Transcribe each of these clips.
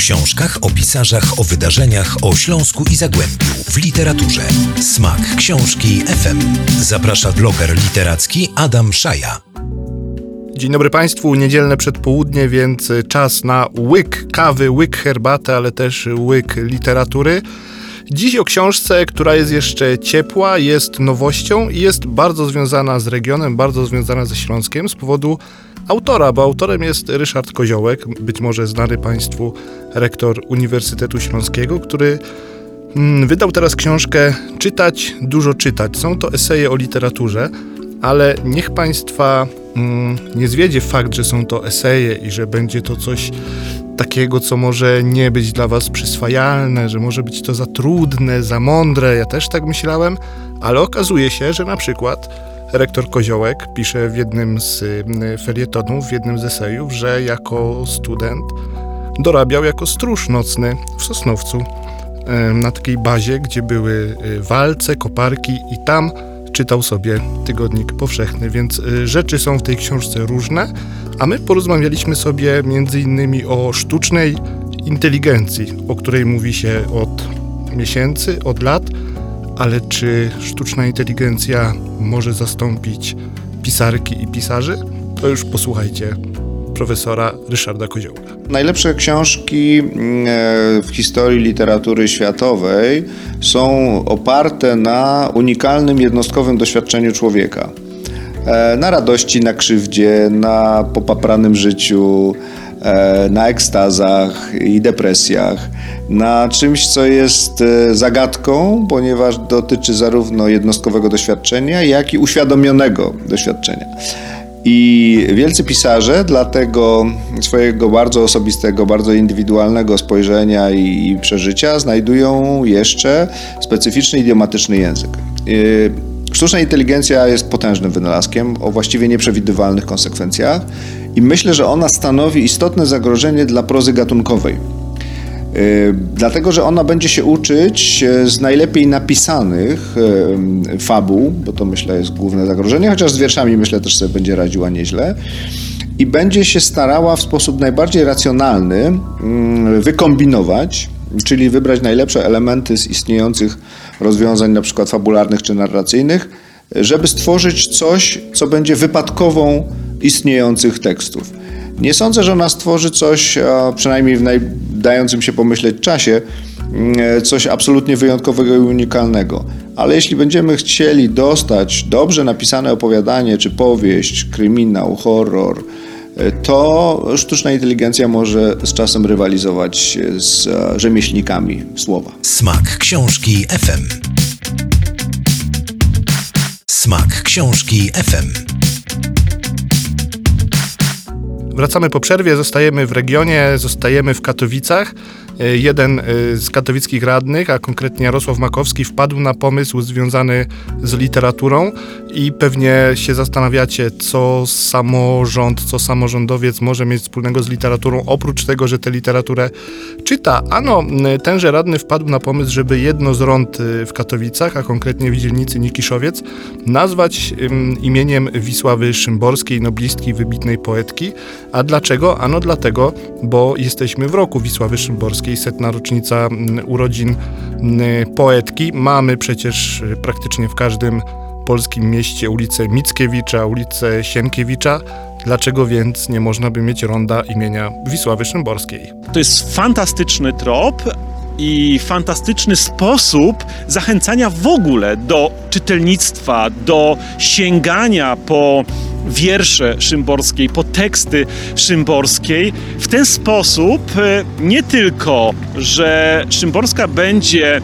książkach, o pisarzach, o wydarzeniach, o Śląsku i Zagłębiu, w literaturze. Smak książki FM. Zaprasza bloger literacki Adam Szaja. Dzień dobry Państwu, niedzielne przedpołudnie, więc czas na łyk kawy, łyk herbaty, ale też łyk literatury. Dziś o książce, która jest jeszcze ciepła, jest nowością i jest bardzo związana z regionem, bardzo związana ze Śląskiem z powodu autora, bo autorem jest Ryszard Koziołek, być może znany Państwu rektor Uniwersytetu Śląskiego, który mm, wydał teraz książkę Czytać, dużo czytać. Są to eseje o literaturze, ale niech Państwa mm, nie zwiedzie fakt, że są to eseje i że będzie to coś takiego, co może nie być dla Was przyswajalne, że może być to za trudne, za mądre. Ja też tak myślałem, ale okazuje się, że na przykład rektor Koziołek pisze w jednym z y, felietonów, w jednym z esejów, że jako student dorabiał jako stróż nocny w Sosnowcu na takiej bazie, gdzie były y, walce, koparki i tam czytał sobie tygodnik powszechny, więc y, rzeczy są w tej książce różne, a my porozmawialiśmy sobie innymi o sztucznej inteligencji, o której mówi się od miesięcy, od lat, ale czy sztuczna inteligencja może zastąpić pisarki i pisarzy? To już posłuchajcie profesora Ryszarda Koziołka. Najlepsze książki mm, e, w historii literatury światowej są oparte na unikalnym, jednostkowym doświadczeniu człowieka. E, na radości, na krzywdzie, na popapranym życiu, na ekstazach i depresjach, na czymś, co jest zagadką, ponieważ dotyczy zarówno jednostkowego doświadczenia, jak i uświadomionego doświadczenia. I wielcy pisarze dla tego swojego bardzo osobistego, bardzo indywidualnego spojrzenia i przeżycia znajdują jeszcze specyficzny idiomatyczny język. Y, sztuczna inteligencja jest potężnym wynalazkiem o właściwie nieprzewidywalnych konsekwencjach i myślę, że ona stanowi istotne zagrożenie dla prozy gatunkowej Y, dlatego, że ona będzie się uczyć z najlepiej napisanych y, fabuł, bo to myślę jest główne zagrożenie, chociaż z wierszami myślę też sobie będzie radziła nieźle. I będzie się starała w sposób najbardziej racjonalny wykombinować, czyli wybrać najlepsze elementy z istniejących rozwiązań, na przykład fabularnych czy narracyjnych, żeby stworzyć coś, co będzie wypadkową istniejących tekstów. Nie sądzę, że ona stworzy coś, przynajmniej w dającym się pomyśleć czasie, mm, coś absolutnie wyjątkowego i unikalnego. Ale jeśli będziemy chcieli dostać dobrze napisane opowiadanie, czy powieść, kryminał, horror, e, to sztuczna inteligencja może z czasem rywalizować z e, rzemieślnikami słowa. Smak książki FM. Smak książki FM. Wracamy po przerwie, zostajemy w regionie, zostajemy w Katowicach. E, jeden e, z katowickich radnych, a konkretnie Jarosław Makowski, wpadł na pomysł związany z literaturą i pewnie się zastanawiacie, co samorząd, co samorządowiec może mieć wspólnego z literaturą, oprócz tego, że tę literaturę czyta. Ano, tenże radny wpadł na pomysł, żeby jedno z rąd e, w Katowicach, a konkretnie w dzielnicy Nikiszowiec, nazwać imieniem Wisławy Szymborskiej, noblistki, wybitnej poetki. A dlaczego? Ano dlatego, bo jesteśmy w roku Wisławy Szymborskiej, setna rocznica mm, urodzin mm, poetki. Mamy przecież y, praktycznie w każdym polskim mieście ulicę Mickiewicza, ulicę Sienkiewicza. Dlaczego więc nie można by mieć ronda imienia Wisławy Szymborskiej? To jest fantastyczny trop, i fantastyczny sposób zachęcania w ogóle do czytelnictwa, do sięgania po wiersze Szymborskiej, po teksty Szymborskiej. W ten sposób e, nie tylko, że Szymborska będzie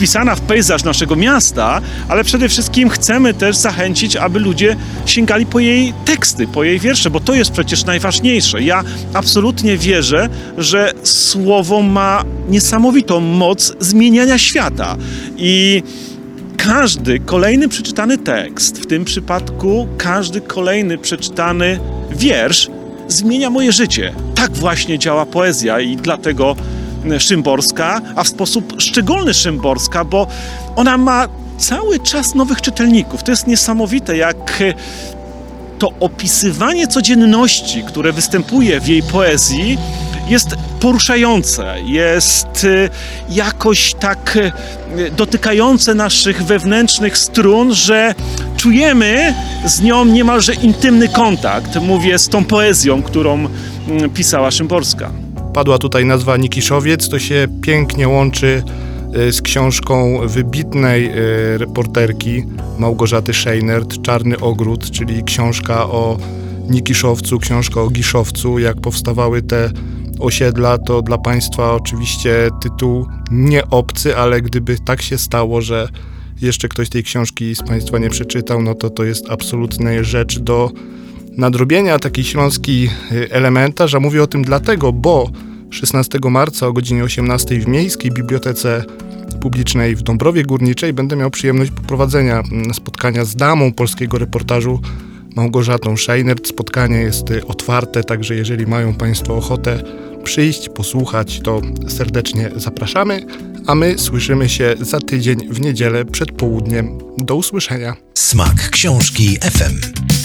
wpisana w pejzaż naszego miasta, ale przede wszystkim chcemy też zachęcić, aby ludzie sięgali po jej teksty, po jej wiersze, bo to jest przecież najważniejsze. Ja absolutnie wierzę, że słowo ma niesamowitą moc zmieniania świata i każdy kolejny przeczytany tekst, w tym przypadku każdy kolejny przeczytany wiersz, zmienia moje życie. Tak właśnie działa poezja i dlatego Szymborska, a w sposób szczególny Szymborska, bo ona ma cały czas nowych czytelników. To jest niesamowite, jak to opisywanie codzienności, które występuje w jej poezji, jest poruszające, jest y, jakoś tak y, dotykające naszych wewnętrznych strun, że czujemy z nią niemalże intymny kontakt. Mówię z tą poezją, którą mm, pisała Szymborska. Padła tutaj nazwa Nikiszowiec, to się pięknie łączy y, z książką wybitnej y, reporterki Małgorzaty Scheinert, Czarny Ogród, czyli książka o Nikiszowcu, książka o Giszowcu, jak powstawały te osiedla, to dla Państwa oczywiście tytuł nie obcy, ale gdyby tak się stało, że jeszcze ktoś tej książki z Państwa nie przeczytał, no to to jest absolutna rzecz do nadrobienia, taki śląski y, elementarz, a mówię o tym dlatego, bo 16 marca o godzinie 18 w Miejskiej Bibliotece Publicznej w Dąbrowie Górniczej będę miał przyjemność poprowadzenia mm, spotkania z damą polskiego reportażu Małgorzatą Scheinert. Spotkanie jest y, otwarte, także jeżeli mają Państwo ochotę przyjść, posłuchać, to serdecznie zapraszamy, a my słyszymy się za tydzień w niedzielę przed południem. Do usłyszenia. Smak książki FM.